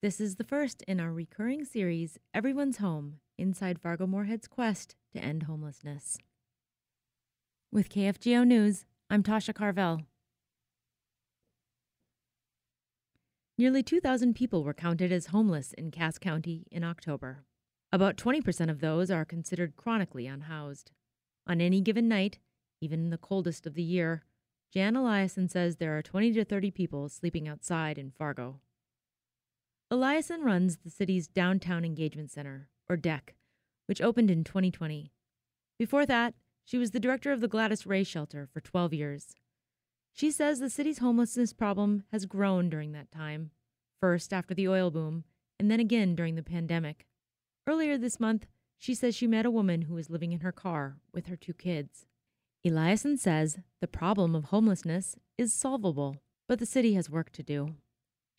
This is the first in our recurring series, Everyone's Home Inside Fargo Moorhead's Quest to End Homelessness. With KFGO News, I'm Tasha Carvel. Nearly 2,000 people were counted as homeless in Cass County in October. About 20% of those are considered chronically unhoused. On any given night, even in the coldest of the year, Jan Eliassen says there are 20 to 30 people sleeping outside in Fargo. Eliassen runs the city's Downtown Engagement Center, or DEC, which opened in 2020. Before that, she was the director of the Gladys Ray Shelter for 12 years. She says the city's homelessness problem has grown during that time, first after the oil boom, and then again during the pandemic. Earlier this month, she says she met a woman who was living in her car with her two kids. Eliassen says the problem of homelessness is solvable, but the city has work to do.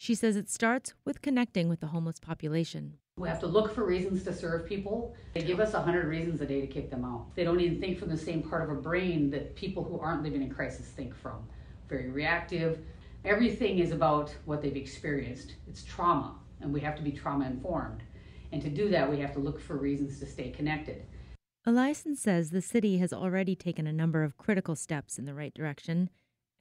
She says it starts with connecting with the homeless population. We have to look for reasons to serve people. They give us 100 reasons a day to kick them out. They don't even think from the same part of a brain that people who aren't living in crisis think from. Very reactive. Everything is about what they've experienced. It's trauma, and we have to be trauma informed. And to do that, we have to look for reasons to stay connected. Eliassen says the city has already taken a number of critical steps in the right direction,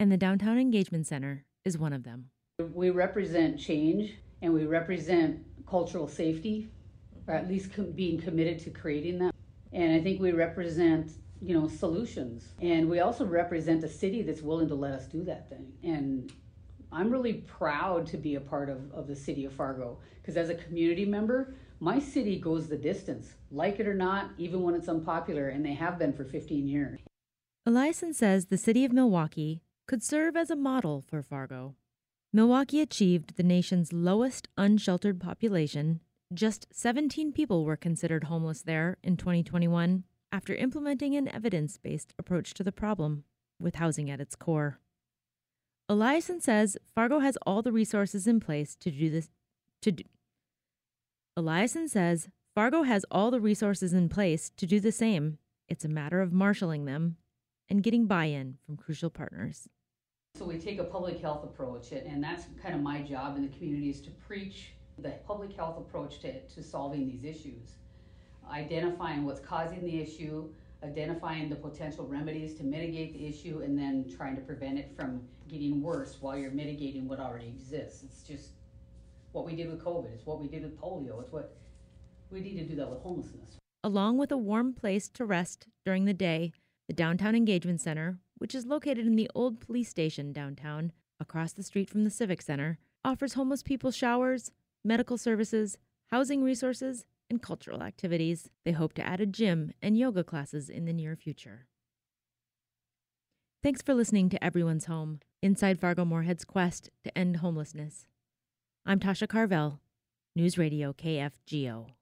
and the Downtown Engagement Center is one of them. We represent change and we represent cultural safety, or at least com- being committed to creating that. And I think we represent, you know, solutions. And we also represent a city that's willing to let us do that thing. And I'm really proud to be a part of, of the city of Fargo because as a community member, my city goes the distance, like it or not, even when it's unpopular, and they have been for 15 years. Eliassen says the city of Milwaukee could serve as a model for Fargo. Milwaukee achieved the nation's lowest unsheltered population. Just 17 people were considered homeless there in 2021 after implementing an evidence based approach to the problem, with housing at its core. Eliassen says Fargo has all the resources in place to do this. To do. Eliassen says Fargo has all the resources in place to do the same. It's a matter of marshaling them and getting buy in from crucial partners. So we take a public health approach, and that's kind of my job in the community is to preach the public health approach to, to solving these issues. Identifying what's causing the issue, identifying the potential remedies to mitigate the issue, and then trying to prevent it from getting worse while you're mitigating what already exists. It's just what we did with COVID, it's what we did with polio, it's what we need to do that with homelessness. Along with a warm place to rest during the day, the Downtown Engagement Center which is located in the old police station downtown, across the street from the Civic Center, offers homeless people showers, medical services, housing resources, and cultural activities. They hope to add a gym and yoga classes in the near future. Thanks for listening to Everyone's Home, Inside Fargo Moorhead's quest to end homelessness. I'm Tasha Carvel, News Radio KFGO.